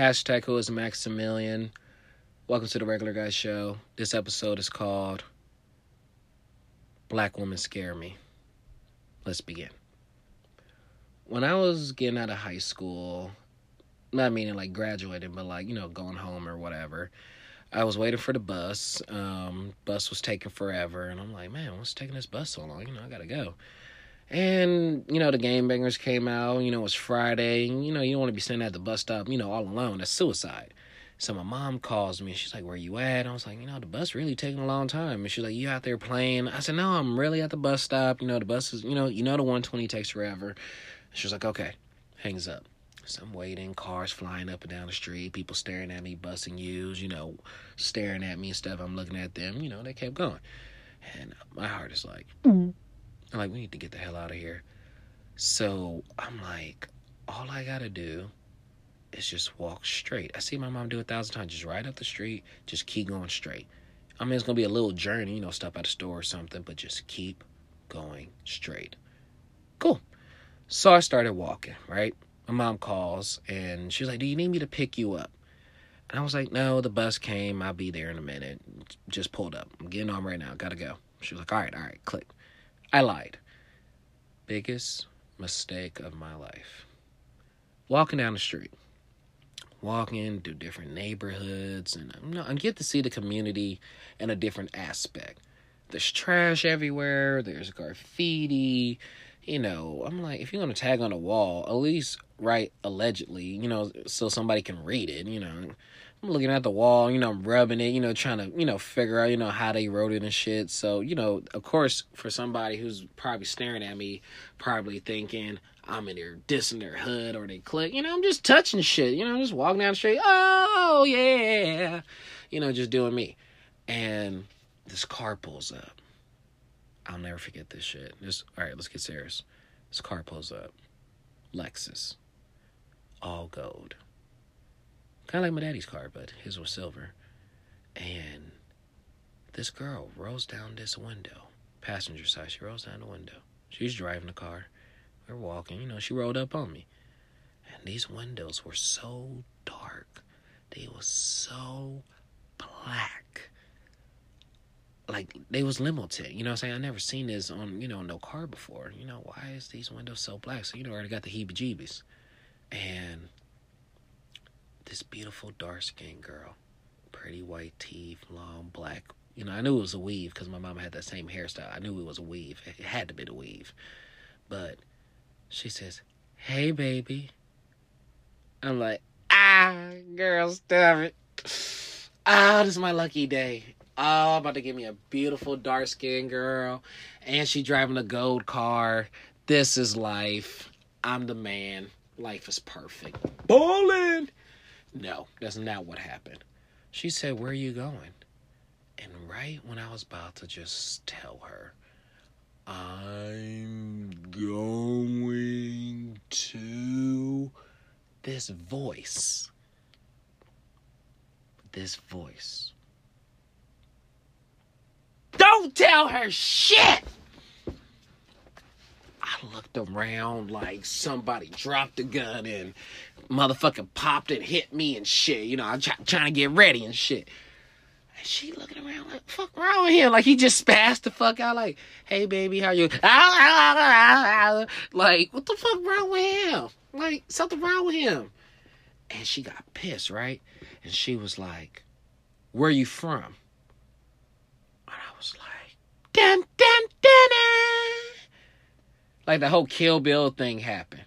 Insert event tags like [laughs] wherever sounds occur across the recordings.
Hashtag who is Maximilian. Welcome to the Regular Guy Show. This episode is called Black Women Scare Me. Let's begin. When I was getting out of high school, not meaning like graduating, but like, you know, going home or whatever, I was waiting for the bus. Um, bus was taking forever, and I'm like, man, what's taking this bus so long? You know, I gotta go. And, you know, the game bangers came out, you know, it's Friday, and, you know, you don't want to be standing at the bus stop, you know, all alone. That's suicide. So my mom calls me, she's like, Where you at? I was like, You know, the bus really taking a long time. And she's like, You out there playing? I said, No, I'm really at the bus stop. You know, the bus is, you know, you know, the 120 takes forever. She was like, Okay, hangs up. So I'm waiting, cars flying up and down the street, people staring at me, busting U's, you know, staring at me and stuff. I'm looking at them, you know, they kept going. And my heart is like, I'm like, we need to get the hell out of here. So I'm like, all I gotta do is just walk straight. I see my mom do a thousand times, just right up the street, just keep going straight. I mean, it's gonna be a little journey, you know, stop at a store or something, but just keep going straight. Cool. So I started walking, right? My mom calls and she's like, Do you need me to pick you up? And I was like, No, the bus came. I'll be there in a minute. Just pulled up. I'm getting on right now. Gotta go. She was like, All right, all right, click. I lied. Biggest mistake of my life. Walking down the street, walking through different neighborhoods, and you know, I get to see the community in a different aspect. There's trash everywhere. There's graffiti. You know, I'm like, if you're gonna tag on a wall, at least write allegedly. You know, so somebody can read it. You know, I'm looking at the wall, you know, I'm rubbing it, you know, trying to, you know, figure out, you know, how they wrote it and shit. So, you know, of course, for somebody who's probably staring at me, probably thinking I'm in there dissing their hood or they click, you know, I'm just touching shit, you know, I'm just walking down the street, oh, yeah, you know, just doing me. And this car pulls up. I'll never forget this shit. Just, all right, let's get serious. This car pulls up. Lexus. All gold kind of like my daddy's car, but his was silver. And this girl rolls down this window, passenger side. She rolls down the window. She's driving the car. We're walking. You know, she rolled up on me, and these windows were so dark. They were so black. Like they was limo. You know I'm saying? I never seen this on, you know, no car before. You know, why is these windows so black? So, you know, I already got the heebie jeebies. And this beautiful dark skinned girl, pretty white teeth, long black. You know, I knew it was a weave because my mom had that same hairstyle. I knew it was a weave. It had to be the weave. But she says, Hey, baby. I'm like, Ah, girl, stop it. Ah, this is my lucky day. Oh, about to give me a beautiful dark skinned girl. And she driving a gold car. This is life. I'm the man. Life is perfect. Bowling. No, that's not what happened. She said, Where are you going? And right when I was about to just tell her, I'm going to this voice. This voice. Don't tell her shit! I looked around like somebody dropped a gun and motherfucker popped and hit me and shit. You know, I'm try- trying to get ready and shit. And she looking around like, fuck wrong with him? Like he just spazzed the fuck out like, hey baby, how you? [laughs] Like, what the fuck wrong with him? Like, something wrong with him. And she got pissed, right? And she was like, where you from? And I was like, dun. Like the whole Kill Bill thing happened.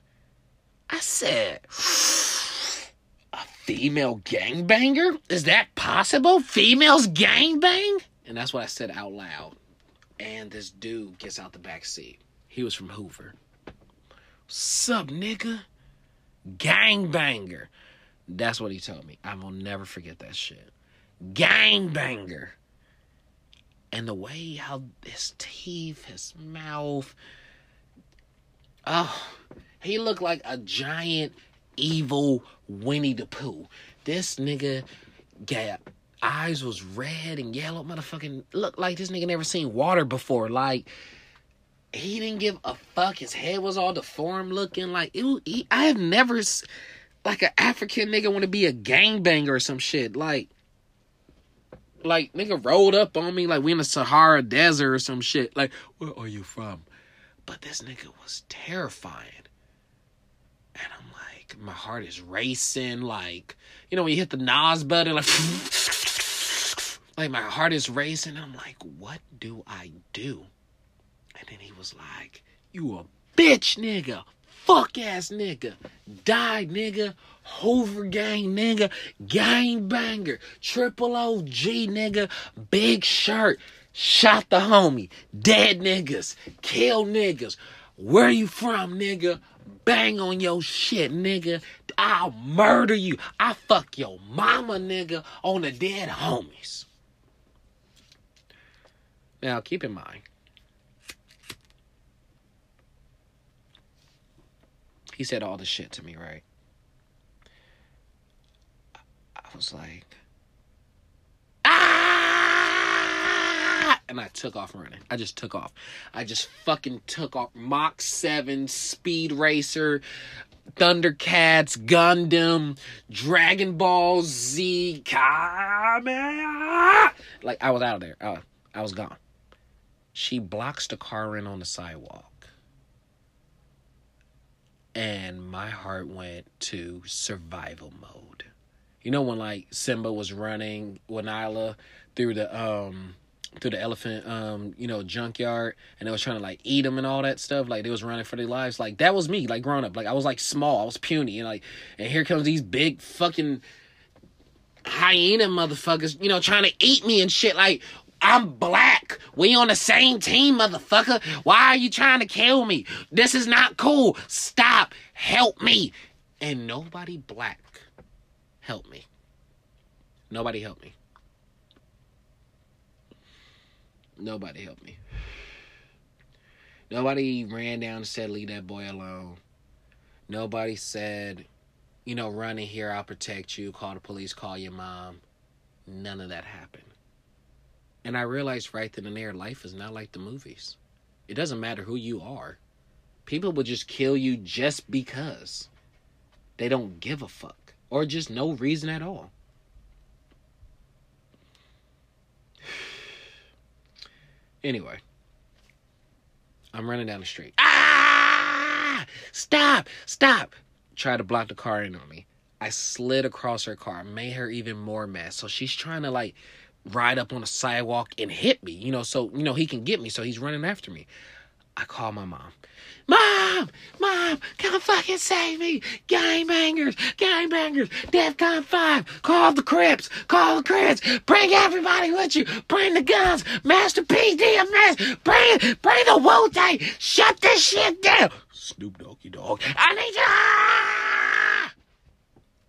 I said, [sighs] a female gangbanger? Is that possible? Females gangbang? And that's what I said out loud. And this dude gets out the back seat. He was from Hoover. Sup, nigga? Gangbanger. That's what he told me. I will never forget that shit. Gangbanger. And the way how his teeth, his mouth, oh, he looked like a giant evil Winnie the Pooh. This nigga got eyes was red and yellow, motherfucking looked like this nigga never seen water before. Like he didn't give a fuck. His head was all deformed looking. Like it, he, I have never. like an African nigga want to be a gangbanger or some shit. Like, like nigga rolled up on me like we in the Sahara Desert or some shit. Like, where are you from? But this nigga was terrifying. And I'm like, my heart is racing. Like, you know, when you hit the NOS button, like, [laughs] like my heart is racing. I'm like, what do I do? And then he was like, you a bitch nigga. Fuck ass nigga. Die nigga. Hoover gang nigga. Gang banger. Triple OG nigga. Big shirt. Shot the homie. Dead niggas. Kill niggas. Where you from, nigga? Bang on your shit, nigga. I'll murder you. I fuck your mama, nigga, on the dead homies. Now, keep in mind, he said all the shit to me, right? I was like, ah! And I took off running. I just took off. I just fucking took off. Mach 7, Speed Racer, Thundercats, Gundam, Dragon Ball Z, Kamehameha. Like, I was out of there. Uh, I was gone. She blocks the car in on the sidewalk. And my heart went to survival mode. You know when like Simba was running with Nala through the um through the elephant um you know junkyard and they was trying to like eat them and all that stuff like they was running for their lives like that was me like growing up like I was like small I was puny and like and here comes these big fucking hyena motherfuckers you know trying to eat me and shit like I'm black. We on the same team, motherfucker. Why are you trying to kill me? This is not cool. Stop. Help me. And nobody black helped me. Nobody helped me. Nobody helped me. Nobody ran down and said, leave that boy alone. Nobody said, you know, run in here, I'll protect you, call the police, call your mom. None of that happened. And I realized right then and there, life is not like the movies. It doesn't matter who you are. People will just kill you just because. They don't give a fuck. Or just no reason at all. Anyway. I'm running down the street. Ah! Stop! Stop! Try to block the car in on me. I slid across her car, made her even more mad. So she's trying to like ride up on the sidewalk and hit me, you know, so, you know, he can get me. So he's running after me. I call my mom. Mom! Mom! Come fucking save me! Gangbangers! Gangbangers! DEFCON 5! Call the Crips! Call the Crips! Bring everybody with you! Bring the guns! Master P. DMX! Bring, bring the Wu-Tang! Shut this shit down! Snoop Doggy Dogg. I need you!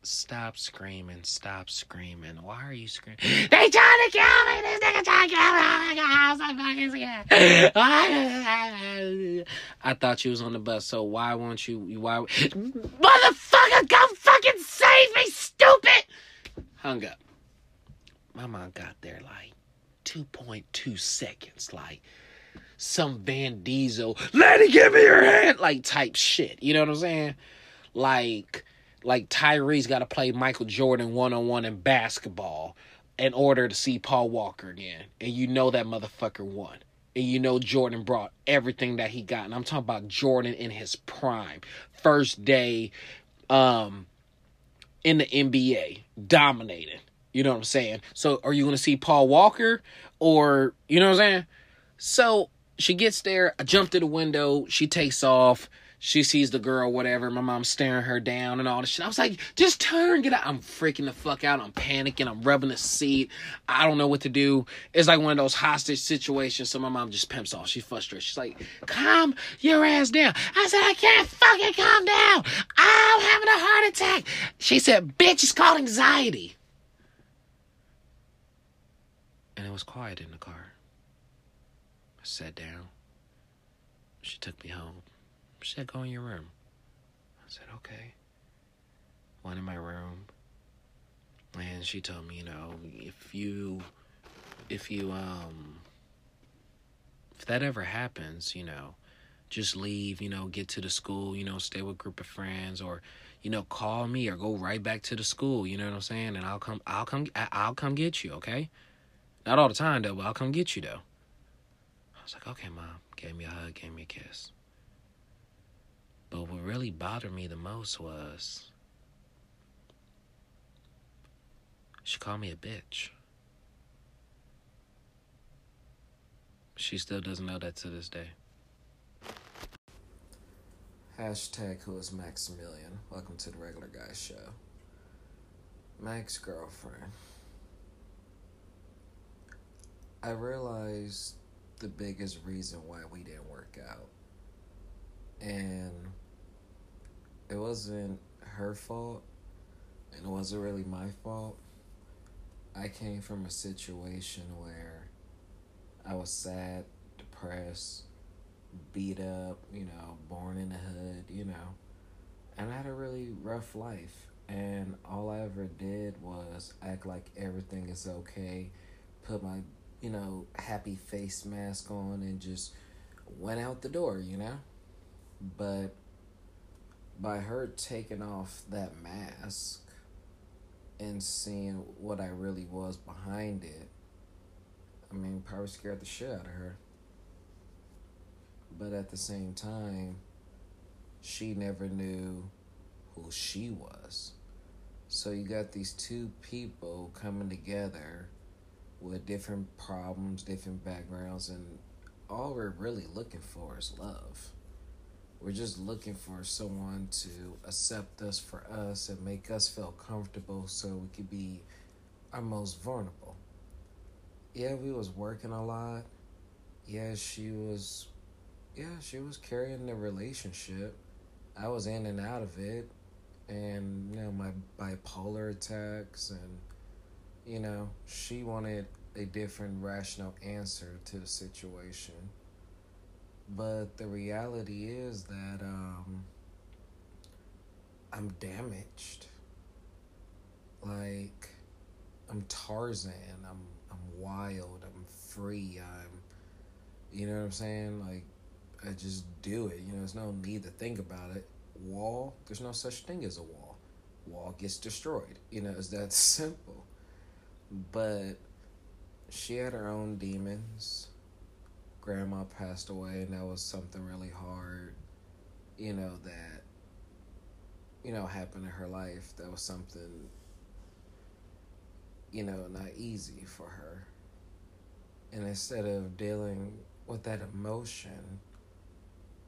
Stop screaming. Stop screaming. Why are you screaming? They trying to kill me. This nigga trying to kill me. Oh I'm fucking scared. [laughs] I thought you was on the bus, so why won't you? Why? Motherfucker, come fucking save me, stupid! Hung up. My mom got there like 2.2 seconds. Like, some Vin Diesel, lady, give me your hand, like type shit. You know what I'm saying? Like, like Tyrese got to play Michael Jordan one on one in basketball in order to see Paul Walker again. And you know that motherfucker won. And you know Jordan brought everything that he got. And I'm talking about Jordan in his prime. First day um in the NBA, dominating. You know what I'm saying? So are you gonna see Paul Walker or you know what I'm saying? So she gets there, I jump to the window, she takes off she sees the girl, whatever. My mom's staring her down and all this shit. I was like, just turn, get out. I'm freaking the fuck out. I'm panicking. I'm rubbing the seat. I don't know what to do. It's like one of those hostage situations. So my mom just pimps off. She's frustrated. She's like, calm your ass down. I said, I can't fucking calm down. I'm having a heart attack. She said, bitch, it's called anxiety. And it was quiet in the car. I sat down. She took me home. She said, go in your room. I said, okay. Went in my room. And she told me, you know, if you, if you, um, if that ever happens, you know, just leave, you know, get to the school, you know, stay with group of friends or, you know, call me or go right back to the school. You know what I'm saying? And I'll come, I'll come, I'll come get you. Okay. Not all the time though, but I'll come get you though. I was like, okay, mom. Gave me a hug, gave me a kiss. But what really bothered me the most was she called me a bitch. She still doesn't know that to this day. Hashtag who is Maximilian. Welcome to the Regular Guy Show. Mac's girlfriend. I realized the biggest reason why we didn't work out. And it wasn't her fault, and it wasn't really my fault. I came from a situation where I was sad, depressed, beat up, you know, born in the hood, you know. And I had a really rough life. And all I ever did was act like everything is okay, put my, you know, happy face mask on, and just went out the door, you know? But by her taking off that mask and seeing what I really was behind it, I mean, probably scared the shit out of her. But at the same time, she never knew who she was. So you got these two people coming together with different problems, different backgrounds, and all we're really looking for is love. We're just looking for someone to accept us for us and make us feel comfortable so we could be our most vulnerable. Yeah, we was working a lot. Yeah, she was yeah, she was carrying the relationship. I was in and out of it and you know my bipolar attacks and you know, she wanted a different rational answer to the situation. But the reality is that um, I'm damaged. Like I'm Tarzan. I'm I'm wild. I'm free. I'm you know what I'm saying? Like I just do it. You know, there's no need to think about it. Wall, there's no such thing as a wall. Wall gets destroyed. You know, it's that [laughs] simple. But she had her own demons grandma passed away and that was something really hard you know that you know happened in her life. That was something you know not easy for her. And instead of dealing with that emotion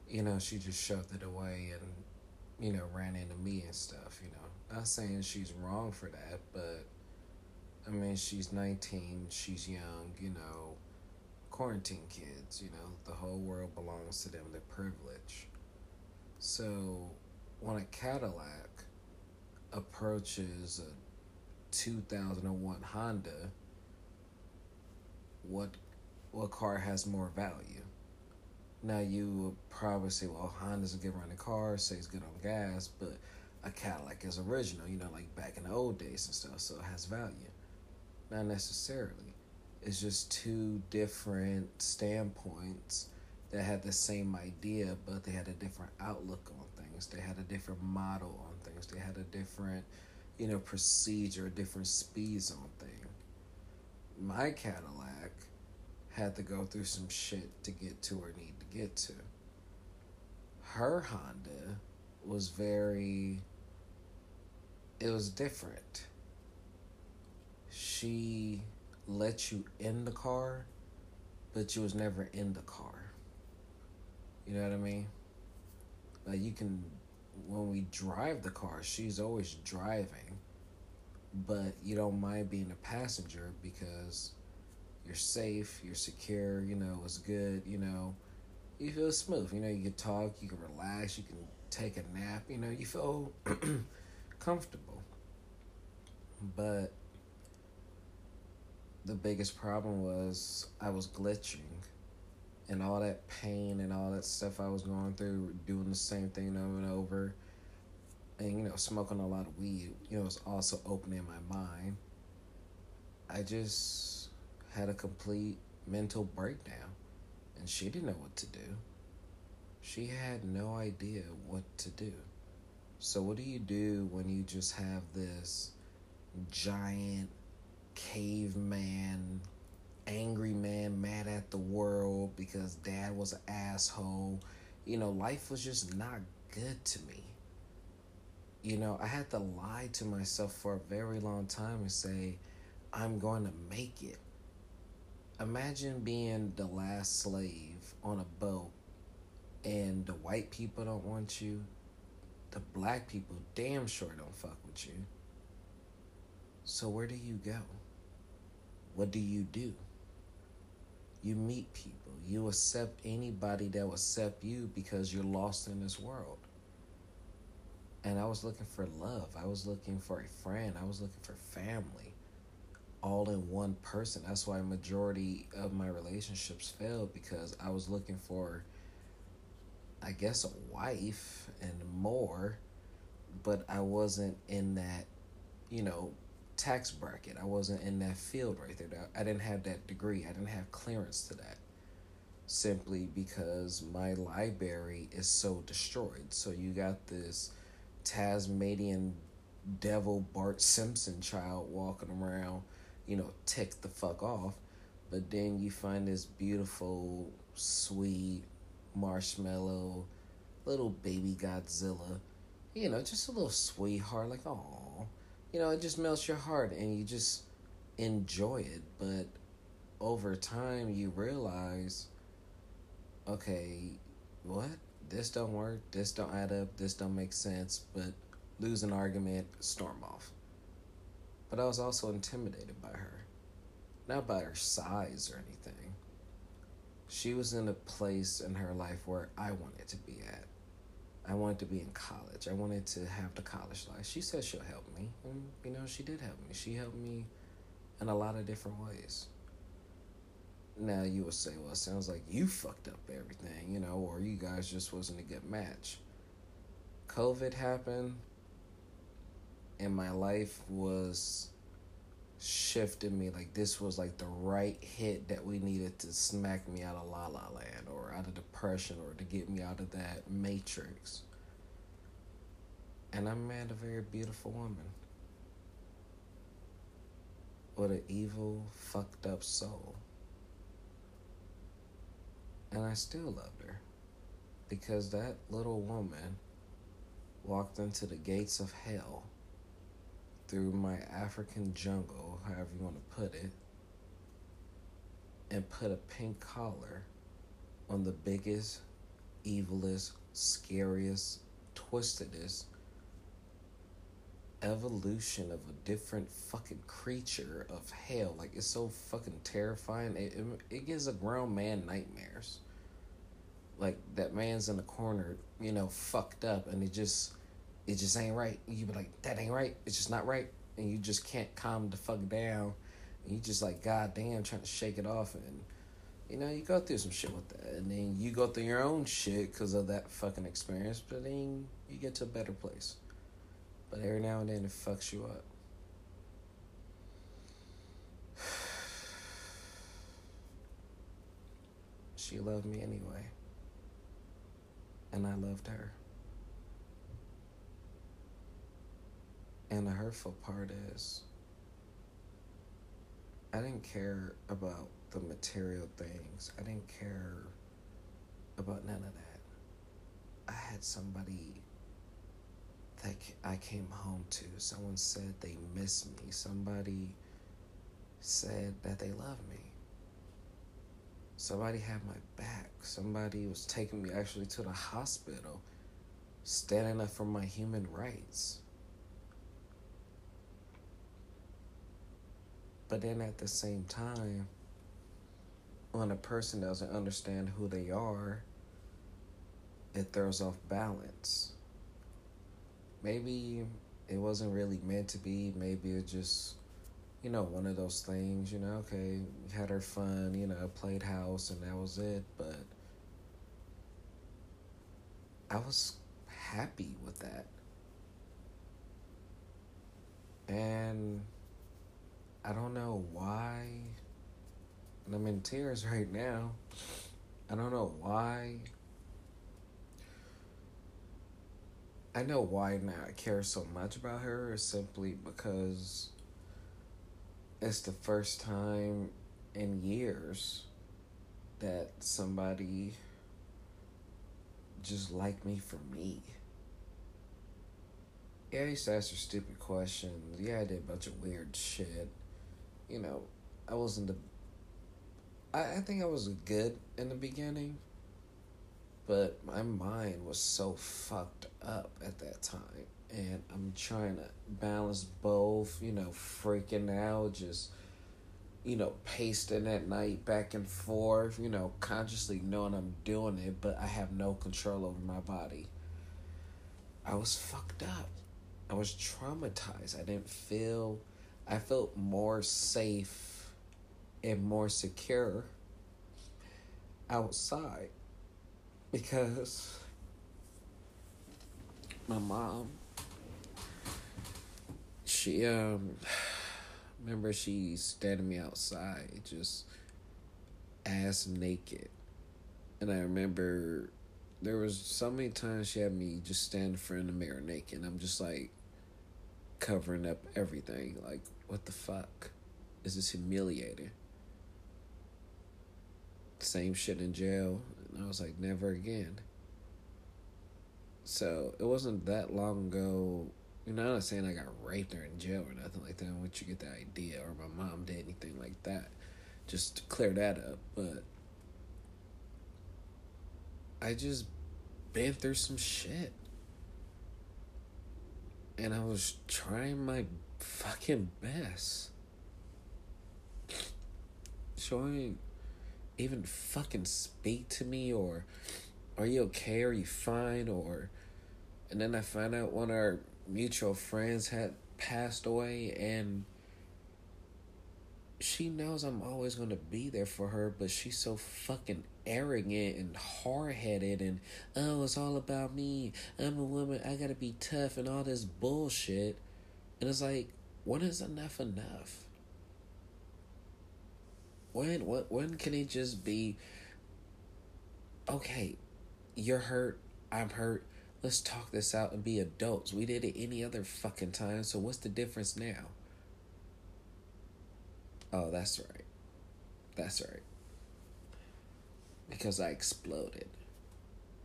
you know she just shoved it away and you know ran into me and stuff you know. Not saying she's wrong for that but i mean she's 19 she's young you know quarantine kids, you know, the whole world belongs to them, they're privileged. So when a Cadillac approaches a 2001 Honda, what what car has more value? Now you would probably say, well, Honda's a good running car, say it's good on gas, but a Cadillac is original, you know, like back in the old days and stuff, so it has value. Not necessarily. It's just two different standpoints that had the same idea, but they had a different outlook on things. They had a different model on things. They had a different, you know, procedure, different speeds on things. My Cadillac had to go through some shit to get to where it needed to get to. Her Honda was very it was different. She let you in the car, but you was never in the car. You know what I mean? Like you can when we drive the car, she's always driving, but you don't mind being a passenger because you're safe, you're secure, you know, it's good, you know, you feel smooth, you know, you can talk, you can relax, you can take a nap, you know, you feel [clears throat] comfortable. But the biggest problem was I was glitching and all that pain and all that stuff I was going through, doing the same thing over and over, and you know, smoking a lot of weed, you know, was also opening my mind. I just had a complete mental breakdown, and she didn't know what to do. She had no idea what to do. So, what do you do when you just have this giant caveman, angry man, mad at the world because dad was an asshole? You know, life was just not good to me. You know, I had to lie to myself for a very long time and say, I'm going to make it. Imagine being the last slave on a boat and the white people don't want you. The black people damn sure don't fuck with you. So where do you go? What do you do? You meet people. You accept anybody that will accept you because you're lost in this world. And I was looking for love. I was looking for a friend. I was looking for family. All in one person. That's why majority of my relationships failed because I was looking for I guess a wife and more, but I wasn't in that, you know, tax bracket. I wasn't in that field right there. I didn't have that degree. I didn't have clearance to that. Simply because my library is so destroyed. So you got this Tasmanian devil Bart Simpson child walking around, you know, tick the fuck off. But then you find this beautiful, sweet, marshmallow, little baby Godzilla. You know, just a little sweetheart, like, oh, you know, it just melts your heart and you just enjoy it. But over time, you realize, okay, what? This don't work. This don't add up. This don't make sense. But lose an argument, storm off. But I was also intimidated by her, not by her size or anything she was in a place in her life where I wanted to be at. I wanted to be in college. I wanted to have the college life. She said she'll help me. And, you know, she did help me. She helped me in a lot of different ways. Now, you would say, well, it sounds like you fucked up everything, you know, or you guys just wasn't a good match. COVID happened, and my life was shifted me like this was like the right hit that we needed to smack me out of la la land or out of depression or to get me out of that matrix. And i met a very beautiful woman with an evil fucked up soul. And i still loved her because that little woman walked into the gates of hell through my African jungle, however you want to put it, and put a pink collar on the biggest, evilest, scariest, twistedest evolution of a different fucking creature of hell. Like it's so fucking terrifying. It, it, it gives a grown man nightmares. Like that man's in the corner, you know, fucked up, and he just it just ain't right. You be like, that ain't right. It's just not right. And you just can't calm the fuck down. And you just like, god damn, trying to shake it off. And, you know, you go through some shit with that. And then you go through your own shit because of that fucking experience. But then you get to a better place. But every now and then it fucks you up. [sighs] She loved me anyway. And I loved her. And the hurtful part is, I didn't care about the material things. I didn't care about none of that. I had somebody that I came home to. Someone said they miss me. Somebody said that they love me. Somebody had my back. Somebody was taking me actually to the hospital, standing up for my human rights. But then at the same time, when a person doesn't understand who they are, it throws off balance. Maybe it wasn't really meant to be. Maybe it just, you know, one of those things, you know, okay, had our fun, you know, played house and that was it. But I was happy with that. And I don't know why. And I'm in tears [laughs] right now. I don't know why I know why now I care so much about her is simply because it's the first time in years that somebody just liked me for me. Yeah, I used to ask her stupid questions. Yeah, I did a bunch of weird shit. You know, I wasn't the. I, I think I was good in the beginning, but my mind was so fucked up at that time. And I'm trying to balance both, you know, freaking out, just, you know, pasting at night back and forth, you know, consciously knowing I'm doing it, but I have no control over my body. I was fucked up. I was traumatized. I didn't feel, I felt more safe and more secure outside because my mom she um remember she standing me outside just ass naked. And i remember there was so many times she had me just stand in front of the mirror naked. And i'm just like covering up everything like what the fuck is this humiliating same shit in jail and I was like, never again. So it wasn't that long ago. You know, I'm not saying I got raped or in jail or nothing like that. Want you get the idea, or my mom did anything like that. Just to clear that up. But I just been through some shit. And I was trying my fucking best. Showing even fucking speak to me or are you okay? Are you fine? Or and then I find out one of our mutual friends had passed away and she knows I'm always to be there for her, but she's so fucking arrogant and hard headed and, oh, it's all about me. I'm a woman. I got to be tough and all this bullshit. And it's like, when is enough enough? When what when can it just be okay, you're hurt, I'm hurt. Let's talk this out and be adults. We did it any other fucking time, so what's the difference now? Oh, that's right. That's right. Because I exploded.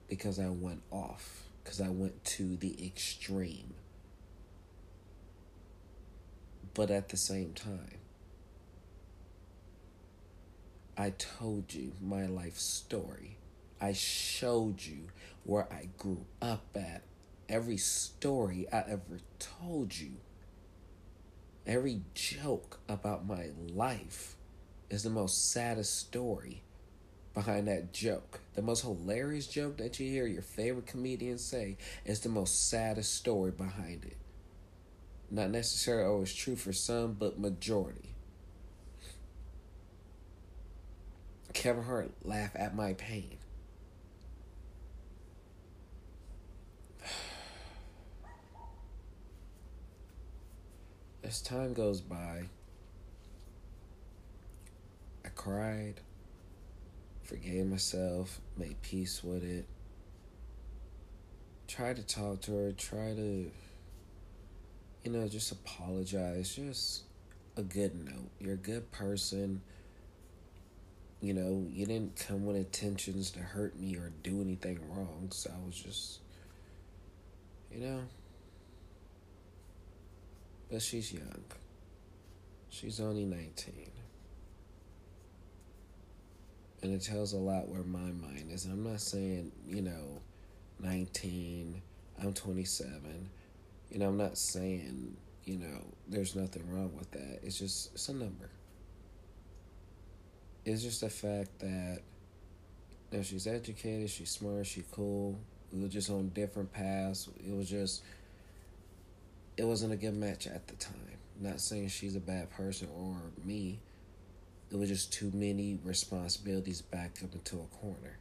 Because I went off. Because I went to the extreme. But at the same time, I told you my life story. I showed you where I grew up at. Every story I ever told you, every joke about my life is the most saddest story behind that joke. The most hilarious joke that you hear your favorite comedian say is the most saddest story behind it. Not necessarily always true for some, but majority. Kevin Hart laugh at my pain. [sighs] As time goes by, I cried, forgave myself, made peace with it, tried to talk to her, try to, you know, just apologize, just a good note. You're a good person you know, you didn't come with intentions to hurt me or do anything wrong. So I was just, you know. But she's young. She's only 19. And it tells a lot where my mind is. I'm not saying, you know, 19, I'm 27. You know, I'm not saying, you know, there's nothing wrong with that. It's just, it's a number it's just the fact that you know, she's educated, she's smart, she's cool. We were just on different paths. It was just, it wasn't a good match at the time. Not saying she's a bad person or me. It was just too many responsibilities backed up into a corner.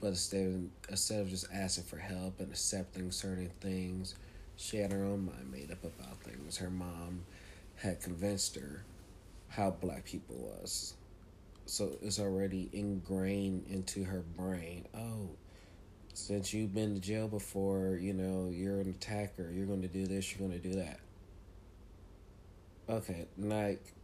But instead of, instead of just asking for help and accepting certain things, she had her own mind made up about things. Her mom had convinced her how black people was. So it's already ingrained into her brain. Oh, since you've been to jail before, you know, you're an attacker, you're going to do this, you're going to do that. Okay, like,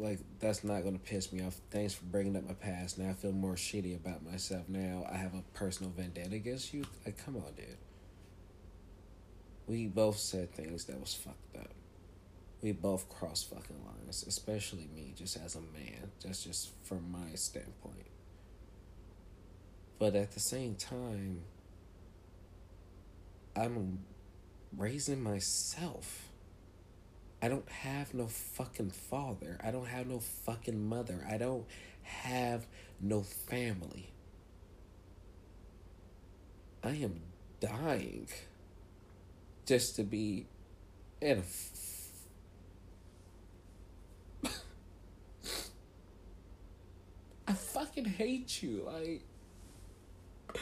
like that's not to piss me off. Thanks for bringing up my past. Now I feel more shitty about myself. Now I have a personal vendetta against you. Like, come on, dude. We both said things that was fucked up. We both crossed fucking lines, especially me, just as a man. That's just from my standpoint. But at the same time, I'm raising myself. I don't have no fucking father. I don't have no fucking mother. I don't have no family. I am dying just to be in a [laughs] I fucking hate you. Like, [sighs]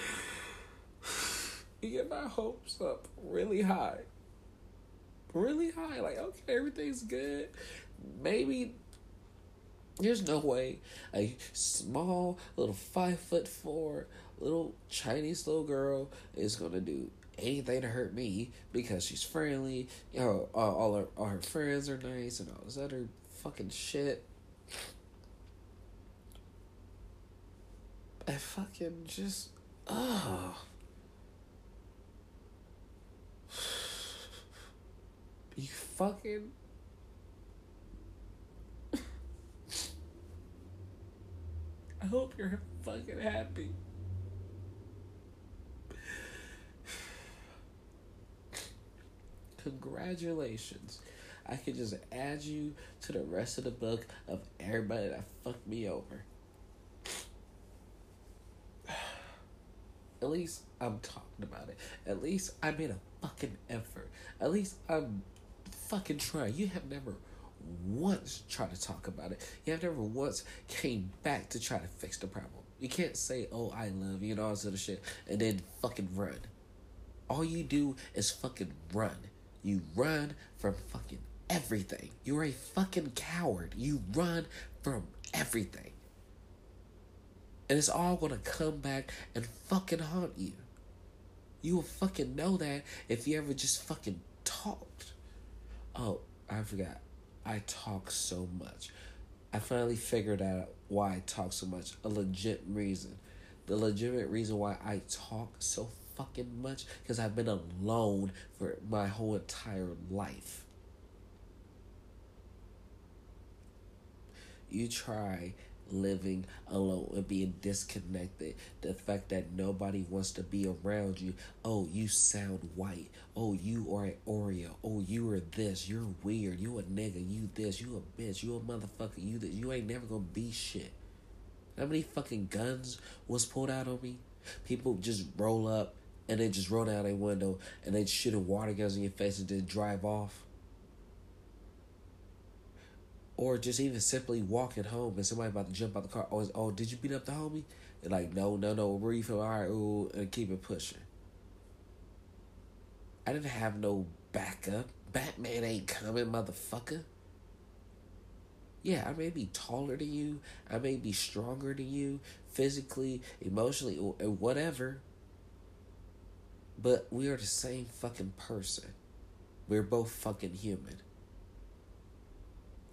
you get my hopes up really high. Really high. Like, okay, everything's good. Maybe there's no way a small little five foot four little Chinese little girl is gonna do anything to hurt me because she's friendly. You know, all her all her friends are nice and all this other fucking shit. I fucking just oh. You fucking I hope you're fucking happy. Congratulations. I could just add you to the rest of the book of everybody that fucked me over. At least I'm talking about it. At least I made a fucking effort. At least I'm fucking trying. You have never once tried to talk about it. You have never once came back to try to fix the problem. You can't say, oh, I love you and all this other shit and then fucking run. All you do is fucking run. You run from fucking everything. You're a fucking coward. You run from everything. And it's all gonna come back and fucking haunt you. You will fucking know that if you ever just fucking talked. Oh, I forgot. I talk so much. I finally figured out why I talk so much. A legit reason. The legitimate reason why I talk so fucking much because I've been alone for my whole entire life. You try living alone and being disconnected. The fact that nobody wants to be around you. Oh, you sound white. Oh, you are an Oreo. Oh, you are this. You're weird. You a nigga. You this. You a bitch. You a motherfucker. You this. You ain't never gonna be shit. How many fucking guns was pulled out on me? People just roll up and they just roll down their window and they shoot a water guns in your face and then drive off or just even simply walking home and somebody about to jump out the car. Oh, oh, did you beat up the homie? And like, no, no, no. Where you feel? All right, ooh, and keep it pushing. I didn't have no backup. Batman ain't coming, motherfucker. Yeah, I may be taller than you. I may be stronger than you, physically, emotionally, or whatever. But we are the same fucking person. We're both fucking human.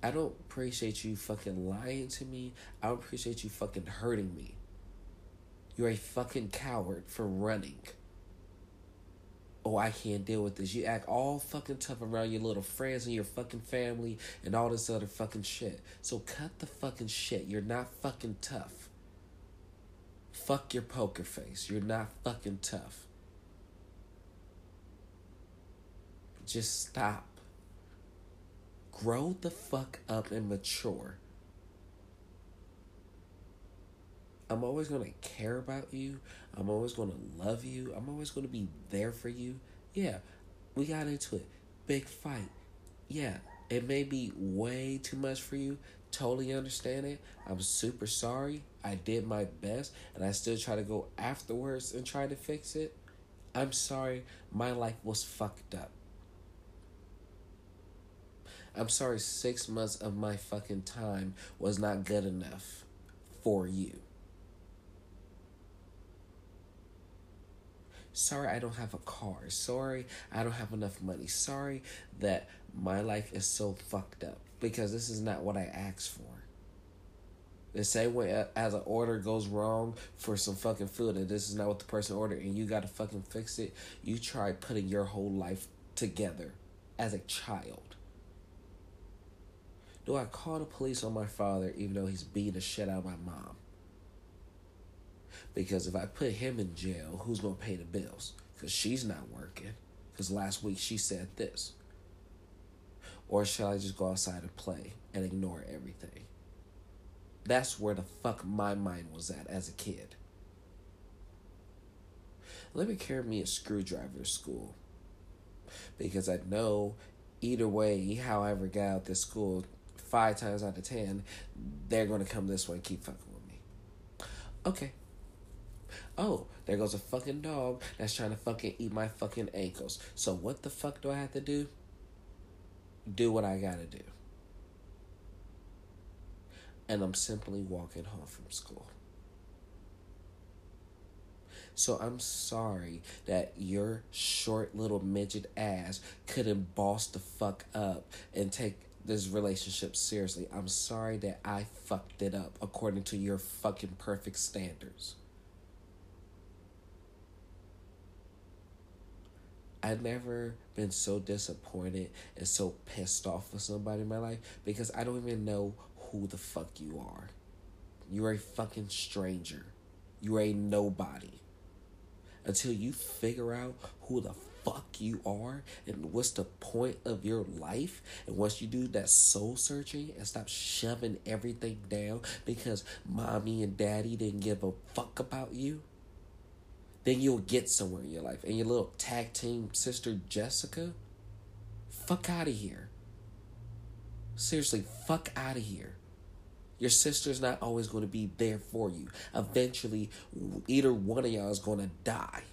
I don't appreciate you fucking lying to me. I don't appreciate you fucking hurting me. You're a fucking coward for running. Oh, I can't deal with this. You act all fucking tough around your little friends and your fucking family and all this other fucking shit. So cut the fucking shit. You're not fucking tough. Fuck your poker face. You're not fucking tough. Just stop grow the fuck up and mature. I'm always going to care about you. I'm always going to love you. I'm always going to be there for you. Yeah, we got into it. Big fight. Yeah, it may be way too much for you. Totally understand it. I'm super sorry. I did my best and I still try to go afterwards and try to fix it. I'm sorry. My life was fucked up. I'm sorry, six months of my fucking time was not good enough for you. Sorry, I don't have a car. Sorry, I don't have enough money. Sorry that my life is so fucked up because this is not what I asked for. The same way as an order goes wrong for some fucking food and this is not what the person ordered and you gotta fucking fix it, you try putting your whole life together as a child. Do I call the police on my father even though he's beating the shit out of my mom? Because if I put him in jail, who's gonna pay the bills? Because she's not working. Because last week she said this. Or shall I just go outside and play and ignore everything? That's where the fuck my mind was at as a kid. Let me carry me a screwdriver to school. Because I know either way, how I ever got out this school, five times out of ten, they're gonna come this way and keep fucking with me. Okay. Oh, there goes a fucking dog that's trying to fucking eat my fucking ankles. So what the fuck do I have to do? Do what I gotta do and I'm simply walking home from school. So I'm sorry that your short little midget ass couldn't boss the fuck up and take this relationship seriously. I'm sorry that I fucked it up according to your fucking perfect standards. I've never been so disappointed and so pissed off with somebody in my life because I don't even know who the fuck you are. You're a fucking stranger. You're a nobody. Until you figure out who the fuck you are and what's the point of your life. And once you do that soul searching and stop shoving everything down because mommy and daddy didn't give a fuck about you, then you'll get somewhere in your life. And your little tag team sister Jessica, fuck out of here. Seriously, fuck out of here. Your sister's not always going to be there for you. Eventually, either one of y'all is going to die.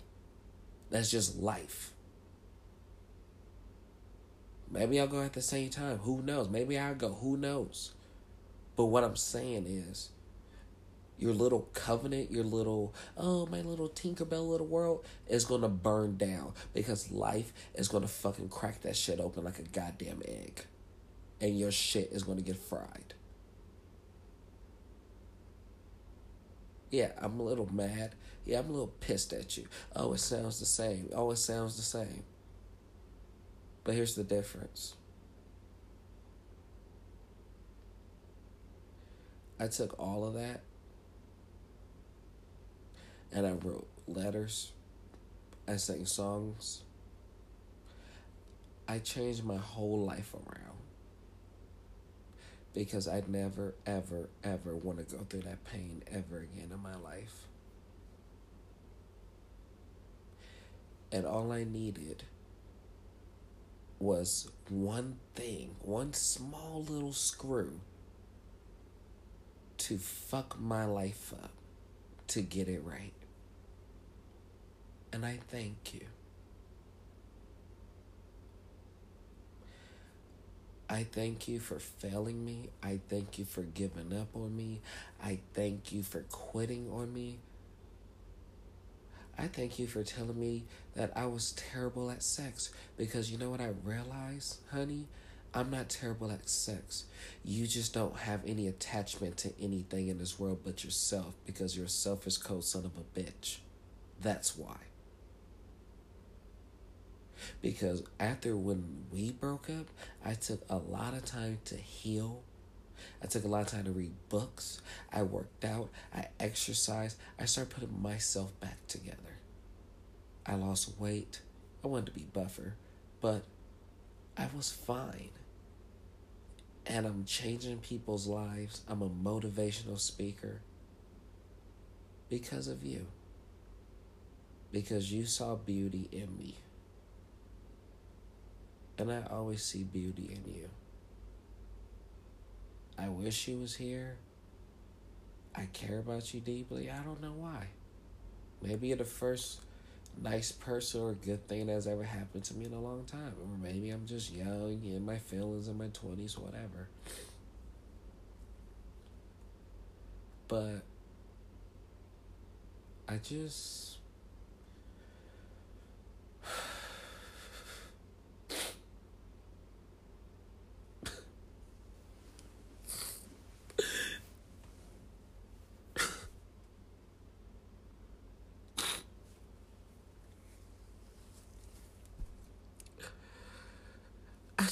That's just life. Maybe I'll go at the same time. Who knows? Maybe I'll go. Who knows? But what I'm saying is, your little covenant, your little, oh, my little Tinkerbell little world is going to burn down because life is going to fucking crack that shit open like a goddamn egg. And your shit is going to get fried. Yeah, I'm a little mad. Yeah, I'm a little pissed at you. Oh, it sounds the same. Oh, it sounds the same. But here's the difference. I took all of that and I wrote letters. I sang songs. I changed my whole life around because I'd never, ever, ever want to go through that pain ever again in my life. And all I needed was one thing, one small little screw to fuck my life up to get it right. And I thank you. I thank you for failing me. I thank you for giving up on me. I thank you for quitting on me. I thank you for telling me that I was terrible at sex because you know what I realized, honey? I'm not terrible at sex. You just don't have any attachment to anything in this world but yourself because you're a selfish cold son of a bitch. That's why. Because after when we broke up, I took a lot of time to heal. I took a lot of time to read books. I worked out. I exercised. I started putting myself back together. I lost weight. I wanted to be buffer, but I was fine. And I'm changing people's lives. I'm a motivational speaker because of you. Because you saw beauty in me. And I always see beauty in you. I wish she was here. I care about you deeply. I don't know why. Maybe you're the first nice person or good thing that's ever happened to me in a long time. Or maybe I'm just young, in my feelings in my 20s, whatever. But I just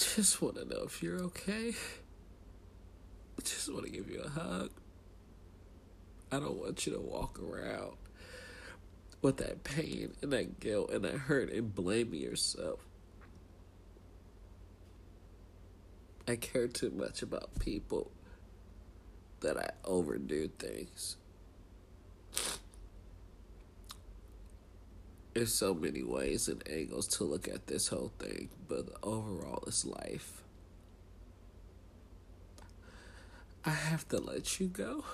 just want to know if you're okay. I just want to give you a hug. I don't want you to walk around with that pain and that guilt and that hurt and blaming yourself. I care too much about people that I overdo things. There's so many ways and angles to look at this whole thing, but overall, it's life. I have to let you go.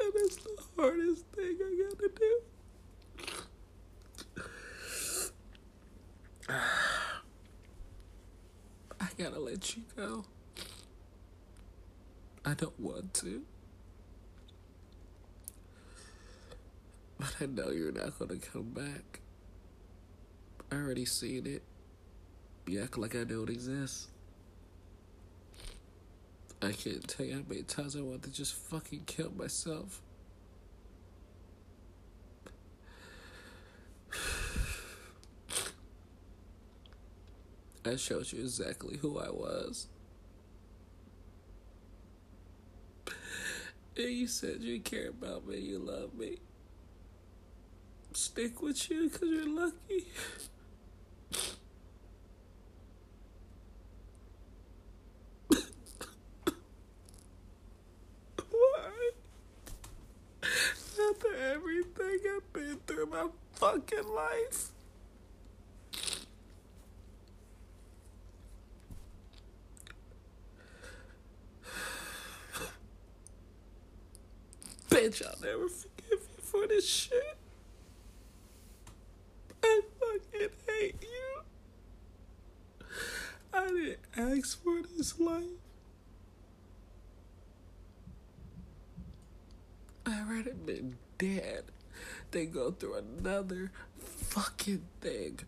and it's the hardest thing I gotta do. [sighs] I gotta let you go. I don't want to. But I know you're not gonna come back. I already seen it. You act like I don't exist. I can't tell you how many times I want to just fucking kill myself. [sighs] I showed you exactly who I was. And you said you care about me, you love me. Stick with you because you're lucky. Why? After everything I've been through my fucking life. Bitch, I'll never forgive you for this shit. I fucking hate you. I didn't ask for this life. I'd rather been dead than go through another fucking thing.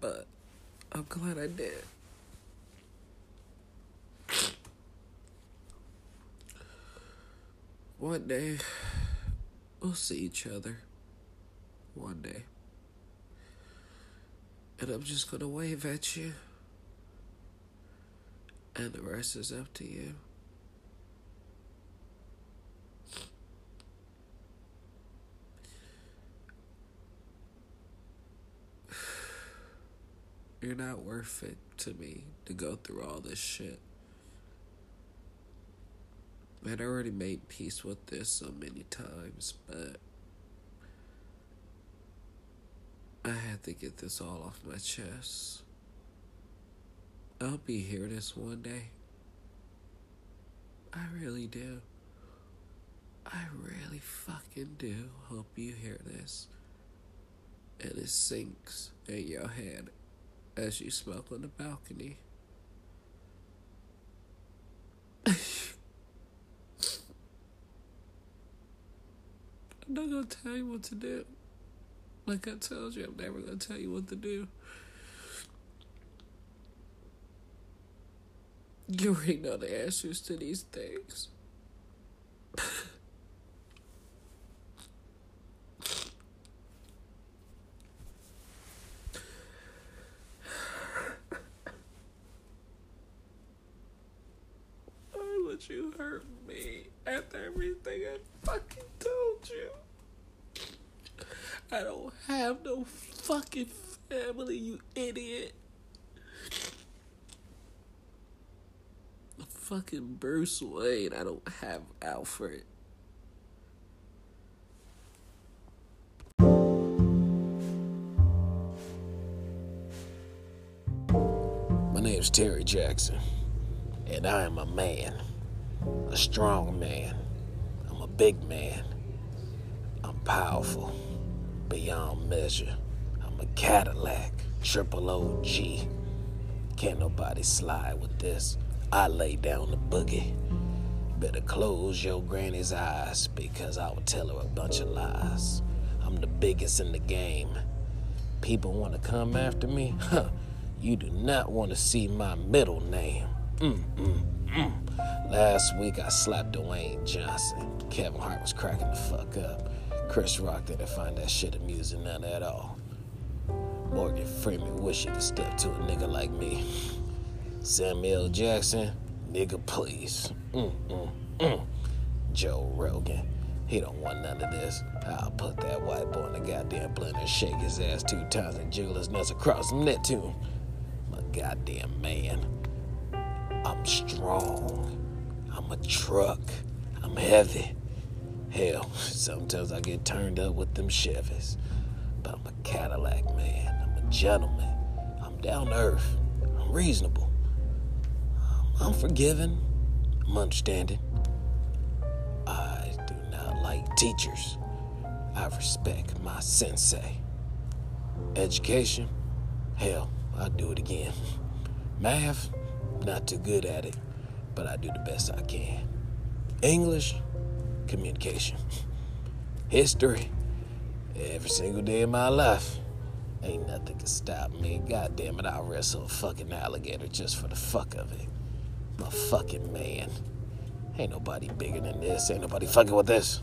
But I'm glad I did. One day, we'll see each other. One day. And I'm just gonna wave at you. And the rest is up to you. [sighs] You're not worth it to me to go through all this shit. I'd already made peace with this so many times, but I had to get this all off my chest. I'll be here this one day. I really do. I really fucking do hope you hear this. And it sinks in your head as you smoke on the balcony. I'm not gonna tell you what to do. Like I told you, I'm never gonna tell you what to do. You already know the answers to these things. Why would you hurt me after everything I fucking told you? I don't have no fucking family, you idiot. I'm Fucking Bruce Wayne, I don't have Alfred. My name's Terry Jackson, and I am a man, a strong man. I'm a big man. Powerful beyond measure. I'm a Cadillac, triple OG. Can't nobody slide with this. I lay down the boogie. Better close your granny's eyes because I will tell her a bunch of lies. I'm the biggest in the game. People want to come after me? Huh. You do not want to see my middle name. Mm-mm. Mm. Last week I slapped Dwayne Johnson. Kevin Hart was cracking the fuck up. Chris Rock didn't find that shit amusing none at all. Morgan Freeman wish he could step to a nigga like me. Samuel Jackson, nigga please. Mm, mm, mm. Joe Rogan, he don't want none of this. I'll put that white boy in the goddamn blender, shake his ass two times, and jiggle his nuts across the net to him. I'm a goddamn man. I'm strong. I'm a truck. I'm heavy. Hell, sometimes I get turned up with them Chevys. But I'm a Cadillac man. I'm a gentleman. I'm down to earth. I'm reasonable. I'm forgiving. I'm understanding. I do not like teachers. I respect my sensei. Education? Hell, I'll do it again. Math? Not too good at it, but I do the best I can. English? Communication. History? Every single day of my life. Ain't nothing can stop me. God damn it, I'll wrestle a fucking alligator just for the fuck of it. I'm a fucking man. Ain't nobody bigger than this. Ain't nobody fucking with this.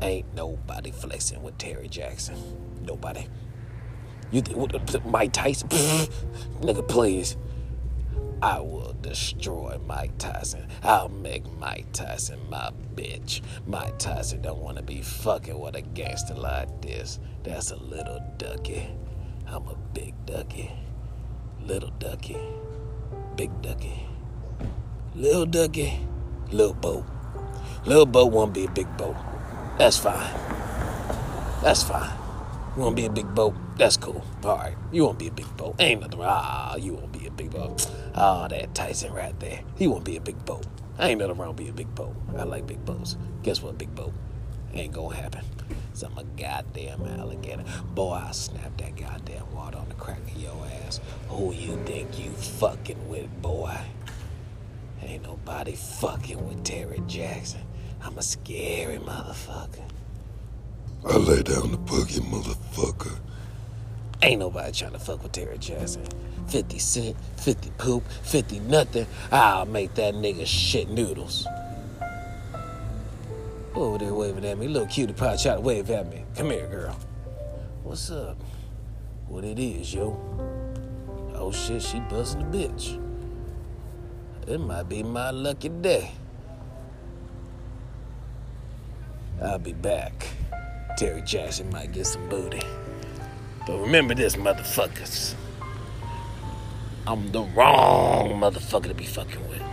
Ain't nobody flexing with Terry Jackson. Nobody. You think Mike Tyson? [laughs] Nigga, please. I will destroy Mike Tyson. I'll make Mike Tyson my bitch. Mike Tyson don't want to be fucking with a gangster like this. That's a little ducky. I'm a big ducky. Little ducky. Big ducky. Little ducky. Little boat. Little boat won't be a big boat. That's fine. That's fine. To be a big boat? That's cool. All right. You won't be a big boat. Ain't nothing wrong. Ah, you won't be a big boat. Oh, that Tyson right there. He won't be a big boat. Ain't nothing wrong be a big boat. I like big boats. Guess what, big boat? Ain't gonna happen. So I'm a goddamn alligator. Boy, I snap that goddamn water on the crack of your ass. Who you think you fucking with, boy? Ain't nobody fucking with Terry Jackson. I'm a scary motherfucker. I lay down the boogie, motherfucker. Ain't nobody trying to fuck with Terry Jackson. 50 cent, 50 poop, 50 nothing. I'll make that nigga shit noodles. Over there waving at me. Little cutie pie try to wave at me. Come here, girl. What's up? What it is, yo? Oh shit, she busting a bitch. It might be my lucky day. I'll be back. Terry Jackson might get some booty. But remember this, motherfuckers. I'm the wrong motherfucker to be fucking with.